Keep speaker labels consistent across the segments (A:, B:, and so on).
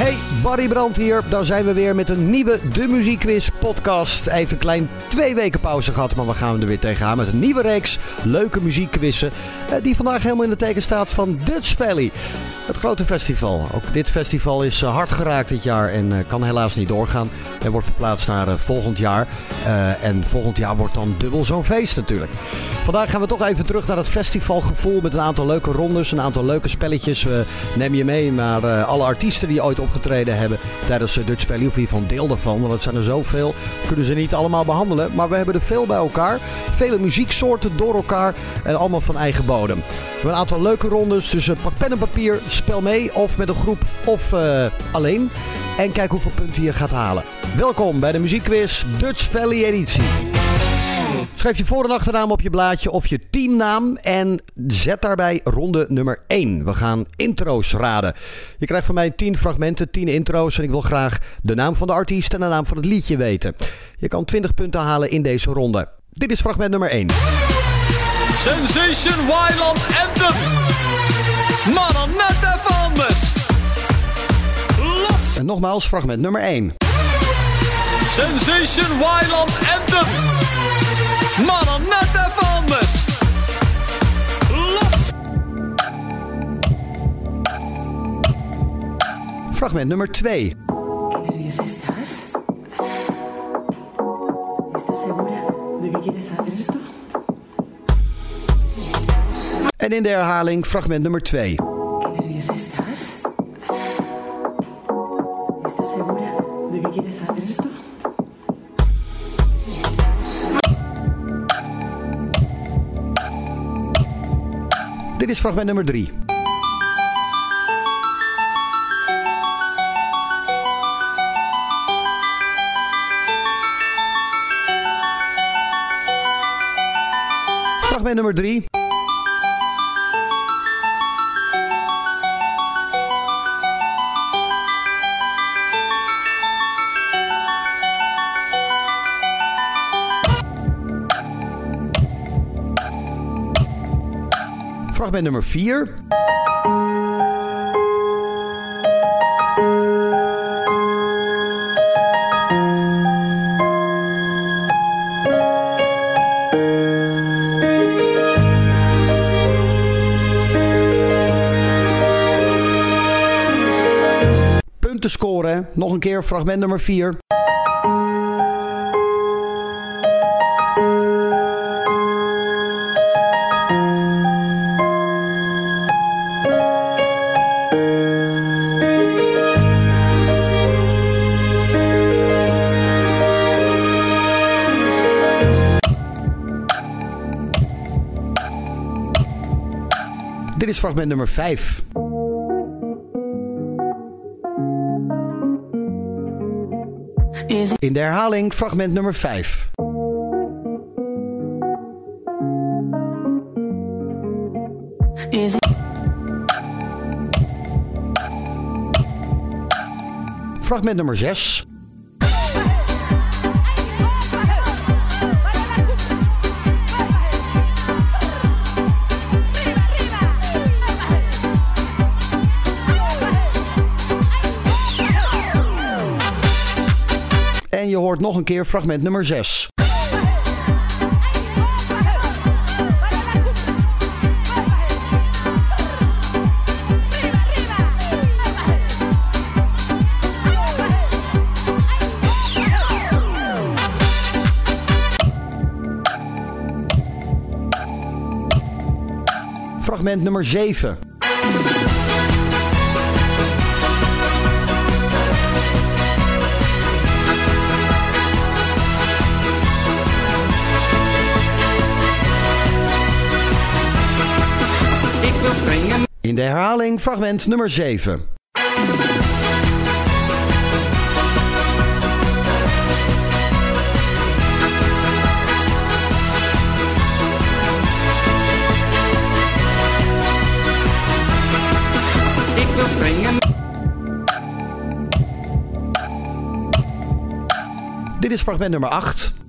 A: Hey, Barry Brand hier. Daar zijn we weer met een nieuwe De Muziekquiz podcast. Even klein twee weken pauze gehad, maar we gaan er weer tegenaan met een nieuwe reeks leuke muziekquizzen. eh, Die vandaag helemaal in de teken staat van Dutch Valley. Het grote festival. Ook dit festival is eh, hard geraakt dit jaar en eh, kan helaas niet doorgaan. En wordt verplaatst naar eh, volgend jaar. En volgend jaar wordt dan dubbel zo'n feest natuurlijk. Vandaag gaan we toch even terug naar het festivalgevoel met een aantal leuke rondes, een aantal leuke spelletjes. We nemen je mee naar alle artiesten die ooit opgetreden hebben tijdens de Dutch Valley. Of een deel daarvan, want het zijn er zoveel. Kunnen ze niet allemaal behandelen. Maar we hebben er veel bij elkaar. Vele muzieksoorten door elkaar en allemaal van eigen bodem. We hebben een aantal leuke rondes, pak pen en papier, spel mee. Of met een groep of eh, alleen. En kijk hoeveel punten je gaat halen. Welkom bij de muziekquiz Dutch Valley editie. Schrijf je voor- en achternaam op je blaadje of je teamnaam en zet daarbij ronde nummer 1. We gaan intro's raden. Je krijgt van mij 10 fragmenten, 10 intro's en ik wil graag de naam van de artiest en de naam van het liedje weten. Je kan 20 punten halen in deze ronde. Dit is fragment nummer 1.
B: Sensation Wildland Anthem. Maar dan net even anders. Los.
A: En nogmaals, fragment nummer 1.
B: Sensation Wildland Anthem. Maar dan net even anders. Los.
A: Fragment nummer 2.
C: ¿Qué nerviosa estás? ¿Estás segura de que quieres hacer esto?
A: En in de herhaling, fragment nummer 2.
C: ¿Qué nerviosa estás? ¿Estás segura de que quieres hacer esto?
A: Dit is fragment nummer 3. Fragment nummer 3. Fragment nummer 4. Punten scoren. Nog een keer fragment nummer 4. Fragment nummer 5.
C: Is
A: In de herhaling fragment nummer 5.
C: is
A: Fragment nummer 6. Hoort nog een keer fragment nummer 6. Fragment nummer 7. Herhaling fragment nummer 7.
D: Ik wil springen.
A: Dit is fragment nummer 8.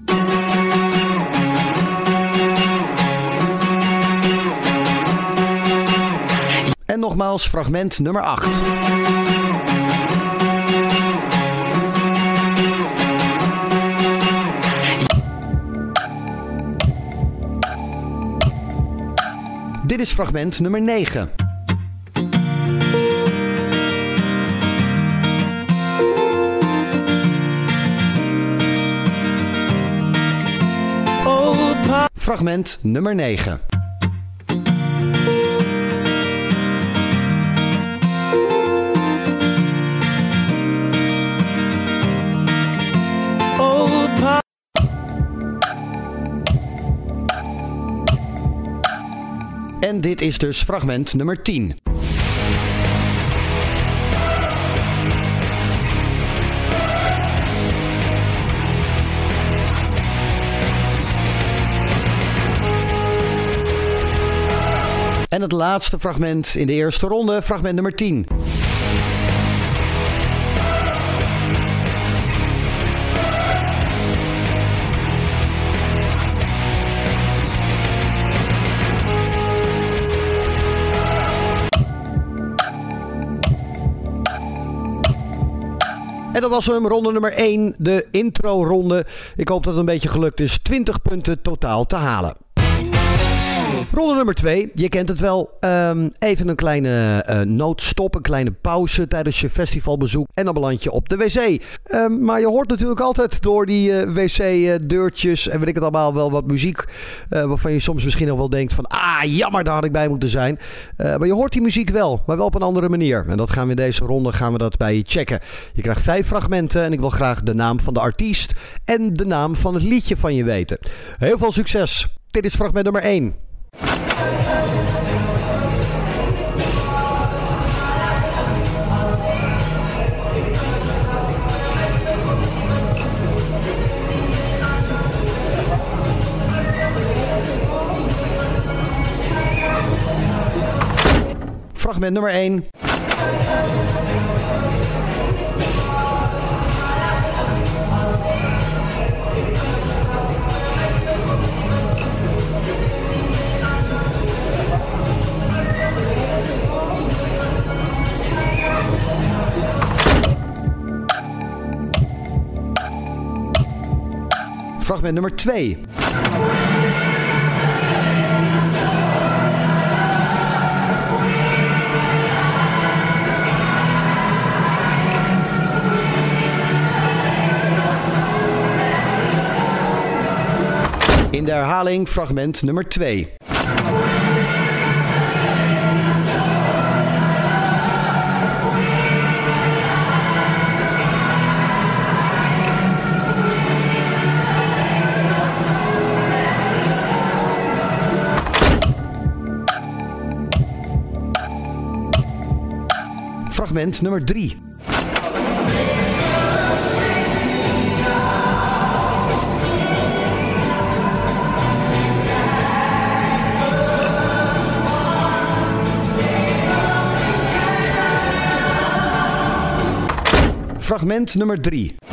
A: nogmaals fragment nummer 8. Dit is fragment nummer 9. Fragment nummer 9. En dit is dus fragment nummer 10. En het laatste fragment in de eerste ronde, fragment nummer 10. En dat was hem, ronde nummer 1, de intro-ronde. Ik hoop dat het een beetje gelukt is 20 punten totaal te halen. Ronde nummer 2, je kent het wel. Ehm, even een kleine uh, noodstop, een kleine pauze tijdens je festivalbezoek. En dan beland je op de wc. Ehm, maar je hoort natuurlijk altijd door die uh, wc-deurtjes en weet ik het allemaal wel wat muziek. Uh, waarvan je soms misschien nog wel denkt van, ah jammer, daar had ik bij moeten zijn. maar je hoort die muziek wel, maar wel op een andere manier. En dat gaan we in deze ronde gaan we dat bij je checken. Je krijgt vijf fragmenten en ik wil graag de naam van de artiest en de naam van het liedje van je weten. Heel veel succes. Dit is fragment nummer 1. Fragment nummer 1. Fragment nummer 2. In de herhaling fragment nummer 2. Fragment nummer 3. Fragment nummer 3.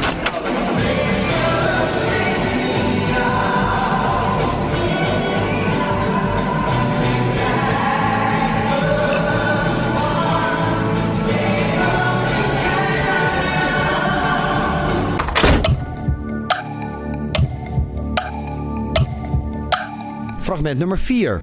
A: Nummer 4.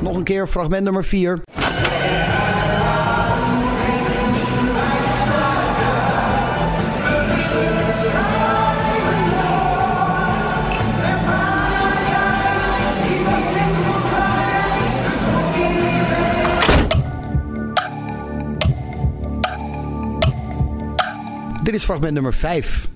A: Nog een keer fragment nummer 4. Dit is fragment nummer 5.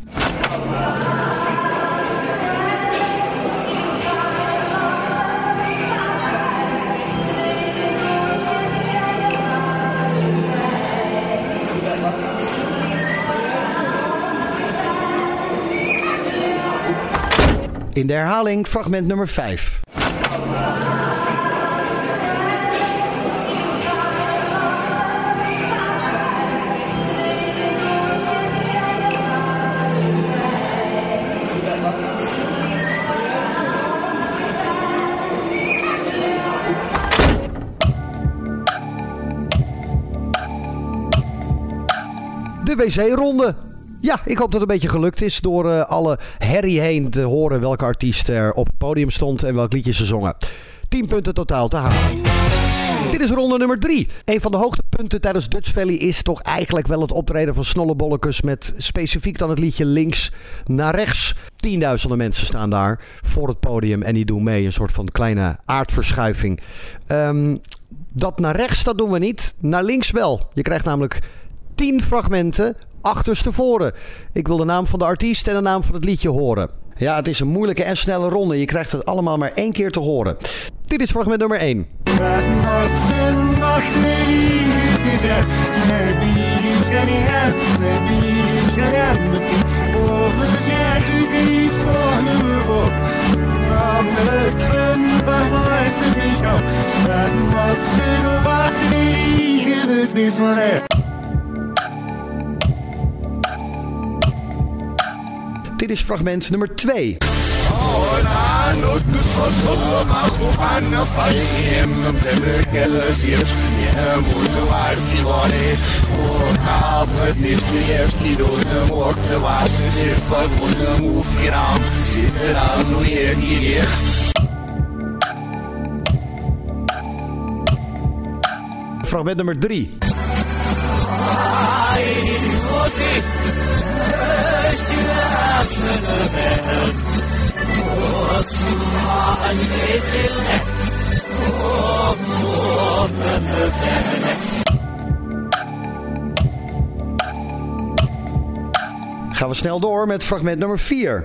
A: In de herhaling fragment nummer 5. De wc-ronde. Ja, ik hoop dat het een beetje gelukt is door eh, alle herrie heen te horen welke artiest er op het podium stond en welk liedje ze zongen. 10 punten totaal te halen. Dit is ronde nummer 3. Een van de hoogtepunten tijdens Dutch Valley is toch eigenlijk wel het optreden van Snollebollekes met specifiek dan het liedje links naar rechts. Tienduizenden mensen staan daar voor het podium en die doen mee. Een soort van kleine aardverschuiving. Ehm, dat naar rechts, dat doen we niet. Naar links wel. Je krijgt namelijk 10 fragmenten achterstevoren. Ik wil de naam van de artiest en de naam van het liedje horen. Ja, het is een moeilijke en snelle ronde. Je krijgt het allemaal maar één keer te horen. Dit is fragment nummer 1. Dit is fragment nummer 2. Fragment nummer 3. Gaan we snel door met fragment nummer 4.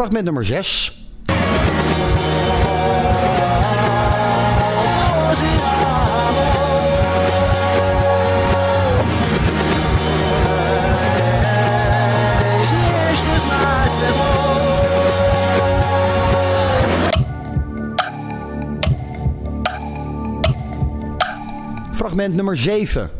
A: Fragment nummer 6. Fragment nummer 7.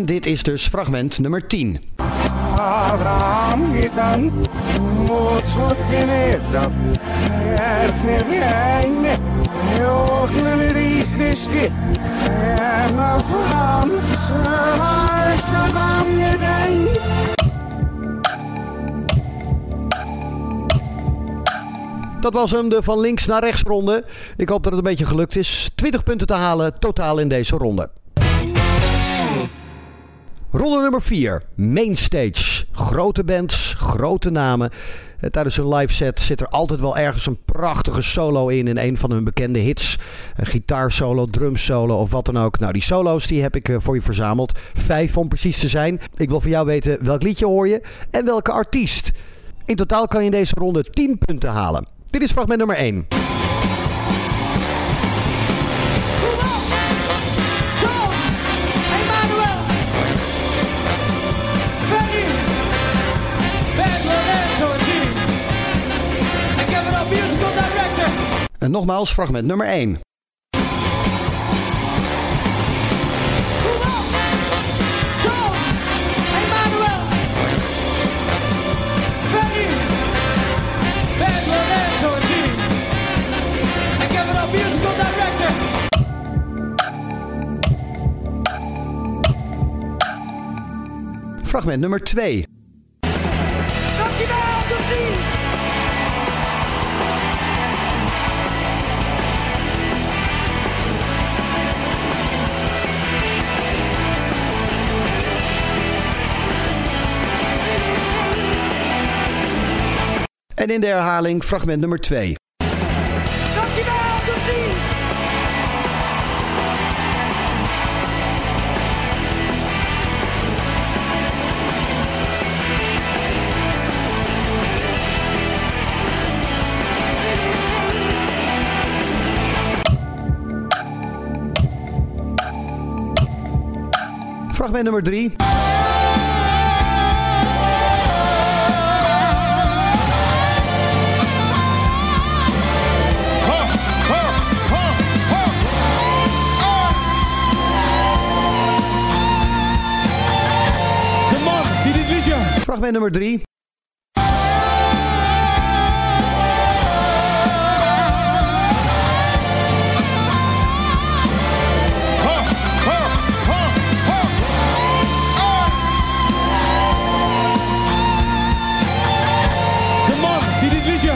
A: En dit is dus fragment nummer 10.
E: Abraham gitan Motsot genetan Erfne bjägne Joknen rikneske Emma fram Sörsta bamje den
A: Dat was hem, de van links naar rechts ronde. Ik hoop dat het een beetje gelukt is. 20 punten te halen totaal in deze ronde. Ronde nummer 4. Mainstage. Grote bands, grote namen. Eh, Tijdens een live set zit er altijd wel ergens een prachtige solo in. In een van hun bekende hits. Een gitaarsolo, drumsolo of wat dan ook. Nou, die solo's die heb ik eh, voor je verzameld. Vijf om precies te zijn. Ik wil van jou weten welk liedje hoor je en welke artiest. In totaal kan je in deze ronde 10 punten halen. Dit is fragment nummer 1. En nogmaals, fragment nummer 1. Fragment nummer 2. En in de herhaling fragment nummer 2.
B: Dankjewel, tot ziens.
A: Fragment nummer 3.
E: Liedje
A: Fragment nummer 3.
E: De man die dit liedje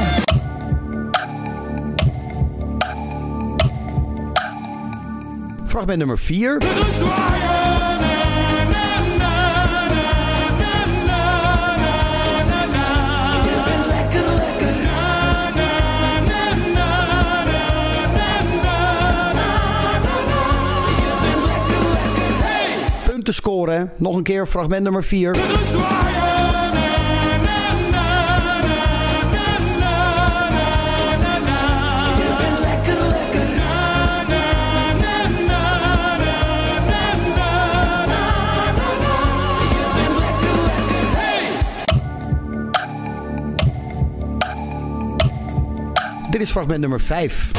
A: Fragment nummer 4. Scoren. Nog een keer fragment nummer 4. Dit is fragment nummer 5.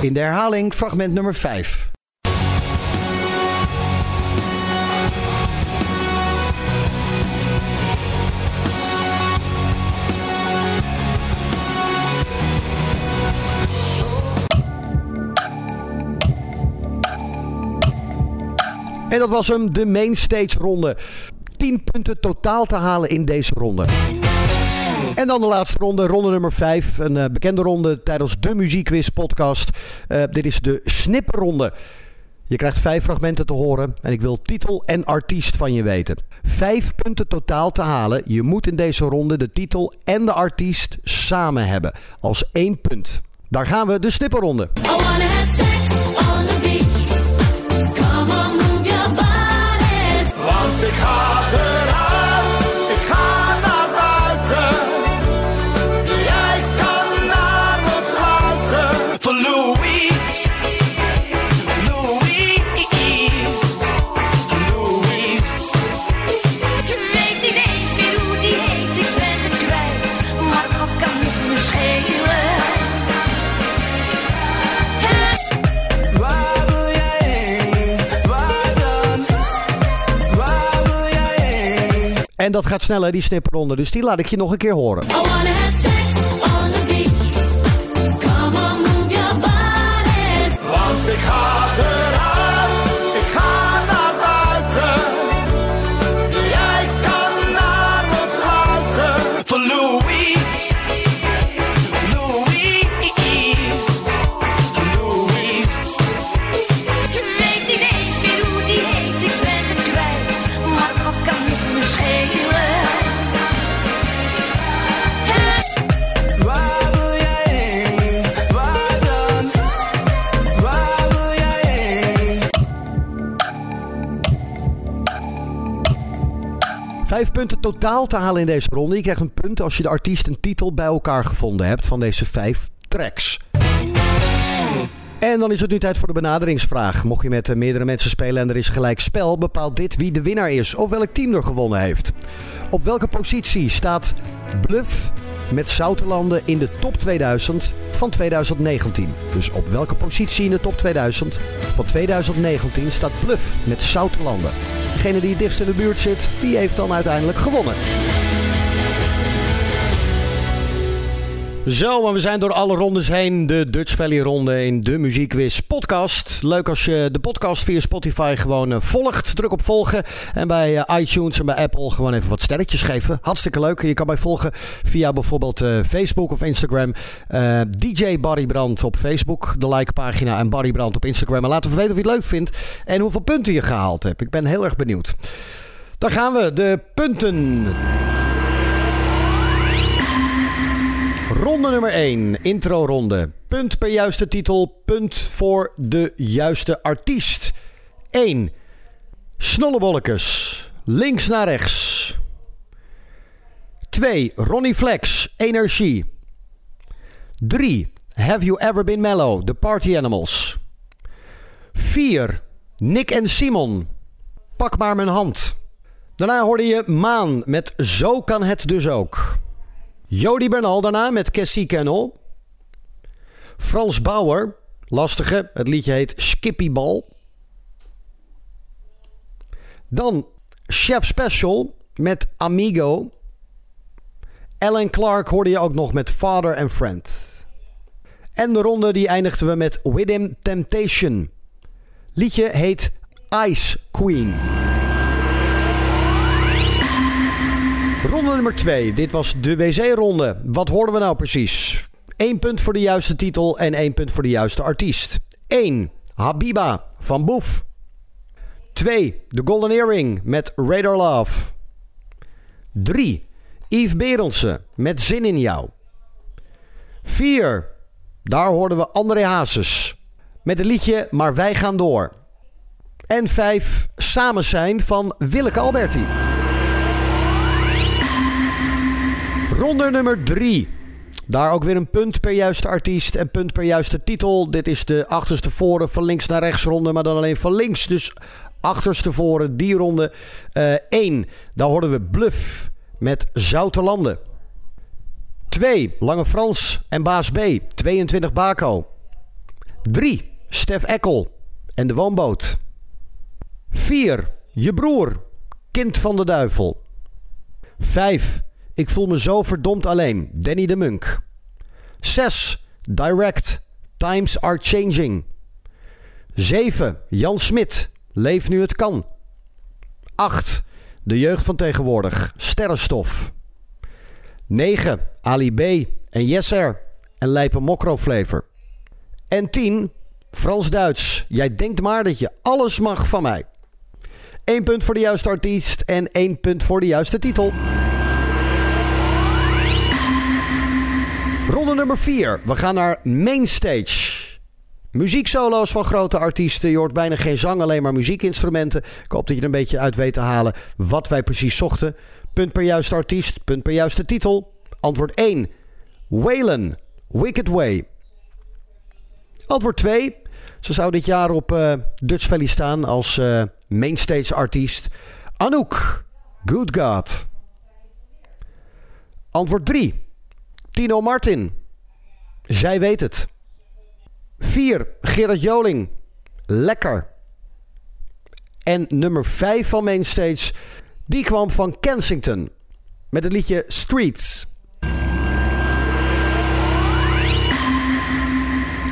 A: In de herhaling fragment nummer 5. En dat was hem, de mainstage ronde. 10 punten totaal te halen in deze ronde. En dan de laatste ronde, ronde nummer 5. Een eh, bekende ronde tijdens de Muziekquiz podcast. Eh, dit is de snipperronde. Je krijgt vijf fragmenten te horen en ik wil titel en artiest van je weten. Vijf punten totaal te halen. Je moet in deze ronde de titel en de artiest samen hebben. Als één punt. Daar gaan we, de snipperronde.
F: I have sex
A: En dat gaat sneller, die snipperronde. Dus die laat ik je nog een keer horen.
F: I wanna
A: Vijf punten totaal te halen in deze ronde. Je krijgt een punt als je de artiest en titel bij elkaar gevonden hebt van deze vijf tracks. En dan is het nu tijd voor de benaderingsvraag. Mocht je met eh, meerdere mensen spelen en er is gelijk spel, bepaalt dit wie de winnaar is of welk team er gewonnen heeft. Op welke positie staat Bluff met Zoutelanden in de top 2000 van 2019? Dus op welke positie in de top 2000 van 2019 staat Bluff met Zoutelanden? Degene die het dichtst in de buurt zit, die heeft dan uiteindelijk gewonnen. Zo, maar we zijn door alle rondes heen. De Dutch Valley ronde in de Muziekquiz podcast. Leuk als je de podcast via Spotify gewoon eh, volgt. Druk op volgen. En bij eh, iTunes en bij Apple gewoon even wat sterretjes geven. Hartstikke leuk. Je kan mij volgen via bijvoorbeeld eh, Facebook of Instagram. Eh, DJ Barry Brand op Facebook, de like pagina. En Barry Brand op Instagram. En laat even weten of je het leuk vindt. En hoeveel punten je gehaald hebt. Ik ben heel erg benieuwd. Daar gaan we. De punten. Ronde nummer 1, intro-ronde. Punt per juiste titel, punt voor de juiste artiest. 1. Snollebollekes, links naar rechts. 2. Ronnie Flex, energie. 3. Have You Ever Been Mellow, The Party Animals. 4. Nick en Simon, Pak maar mijn hand. Daarna hoorde je Maan met Zo kan het dus ook. Jody Bernal daarna met Cassie Kennel. Frans Bauer, lastige, het liedje heet Skippybal. Dan Chef Special met Amigo. Alan Clark hoorde je ook nog met Father and Friend. En de ronde die eindigden we met Within Temptation. Liedje heet Ice Queen. Ronde nummer 2. Dit was de WC-ronde. Wat hoorden we nou precies? 1 punt voor de juiste titel en 1 punt voor de juiste artiest. 1. Habiba van Boef. 2. The Golden Earring met Radar Love. 3. Yves Berendsen met Zin in jou. 4. Daar hoorden we André Hazes met het liedje Maar wij gaan door. En 5. Samen zijn van Willeke Alberti. Ronde nummer 3. Daar ook weer een punt per juiste artiest en punt per juiste titel. Dit is de achterste voren van links naar rechts ronde, maar dan alleen van links. Dus achterste voren, die ronde. 1. Daar hoorden we Bluff met Zoute Landen. 2. Lange Frans en Baas B. 22 Baco. 3. Stef Ekkel en de Woonboot. 4. Je broer, Kind van de Duivel. 5. Ik voel me zo verdomd alleen. Danny de Munk. 6. Direct. Times are changing. 7. Jan Smit. Leef nu het kan. 8. De jeugd van tegenwoordig. Sterrenstof. 9. Ali B. en Yesser. En Lijpen Mokro Flavor. En 10. Frans-Duits. Jij denkt maar dat je alles mag van mij. 1 punt voor de juiste artiest en 1 punt voor de juiste titel. Ronde nummer 4. We gaan naar Mainstage. Muzieksolo's van grote artiesten. Je hoort bijna geen zang, alleen maar muziekinstrumenten. Ik hoop dat je er een beetje uit weet te halen wat wij precies zochten. Punt per juiste artiest, punt per juiste titel. Antwoord 1. Waylon, Wicked Way. Antwoord 2. Ze zou dit jaar op eh, Dutch Valley staan als eh, mainstage artiest. Anouk, Good God. Antwoord 3. Tino Martin. Zij weet het. 4. Gerard Joling. Lekker. En nummer 5 van Mainstage. Die kwam van Kensington. Met het liedje Streets.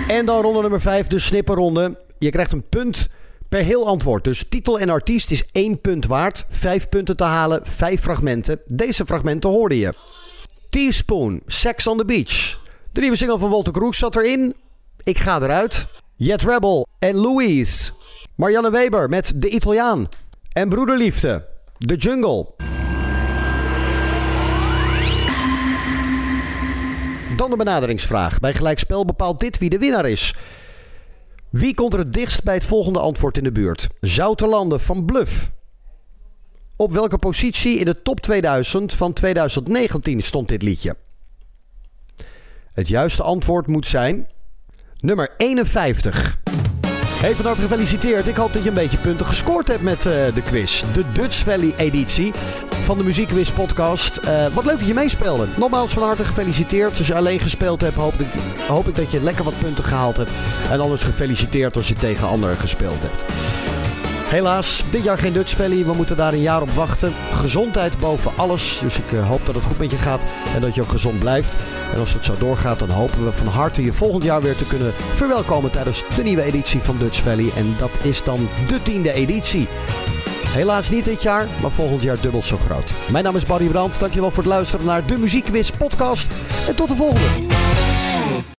A: En dan ronde nummer 5, de snipperronde. Je krijgt een punt per heel antwoord. Dus titel en artiest is 1 punt waard. 5 punten te halen, 5 fragmenten. Deze fragmenten hoorde je. Teaspoon, Sex on the Beach. De nieuwe single van Walter Kroes zat erin. Ik ga eruit. Jet Rebel en Louise. Marianne Weber met De Italiaan. En Broederliefde, The Jungle. Dan de benaderingsvraag. Bij gelijkspel bepaalt dit wie de winnaar is. Wie komt er het dichtst bij het volgende antwoord in de buurt? Zouterlanden van Bluff. Op welke positie in de top 2000 van 2019 stond dit liedje? Het juiste antwoord moet zijn nummer 51. Hey, van harte gefeliciteerd. Ik hoop dat je een beetje punten gescoord hebt met eh, de quiz. De Dutch Valley editie van de Muziekquiz podcast. Eh, wat leuk dat je meespeelde. Nogmaals van harte gefeliciteerd. Als je alleen gespeeld hebt, hoop ik, hoop ik dat je lekker wat punten gehaald hebt. En anders gefeliciteerd als je tegen anderen gespeeld hebt. Helaas, dit jaar geen Dutch Valley. We moeten daar een jaar op wachten. Gezondheid boven alles. Dus ik eh, hoop dat het goed met je gaat en dat je ook gezond blijft. En als het zo doorgaat, dan hopen we van harte je volgend jaar weer te kunnen verwelkomen tijdens de nieuwe editie van Dutch Valley. En dat is dan de tiende editie. Helaas niet dit jaar, maar volgend jaar dubbel zo groot. Mijn naam is Barry Brandt. Dankjewel voor het luisteren naar de Muziekquiz podcast. En tot de volgende.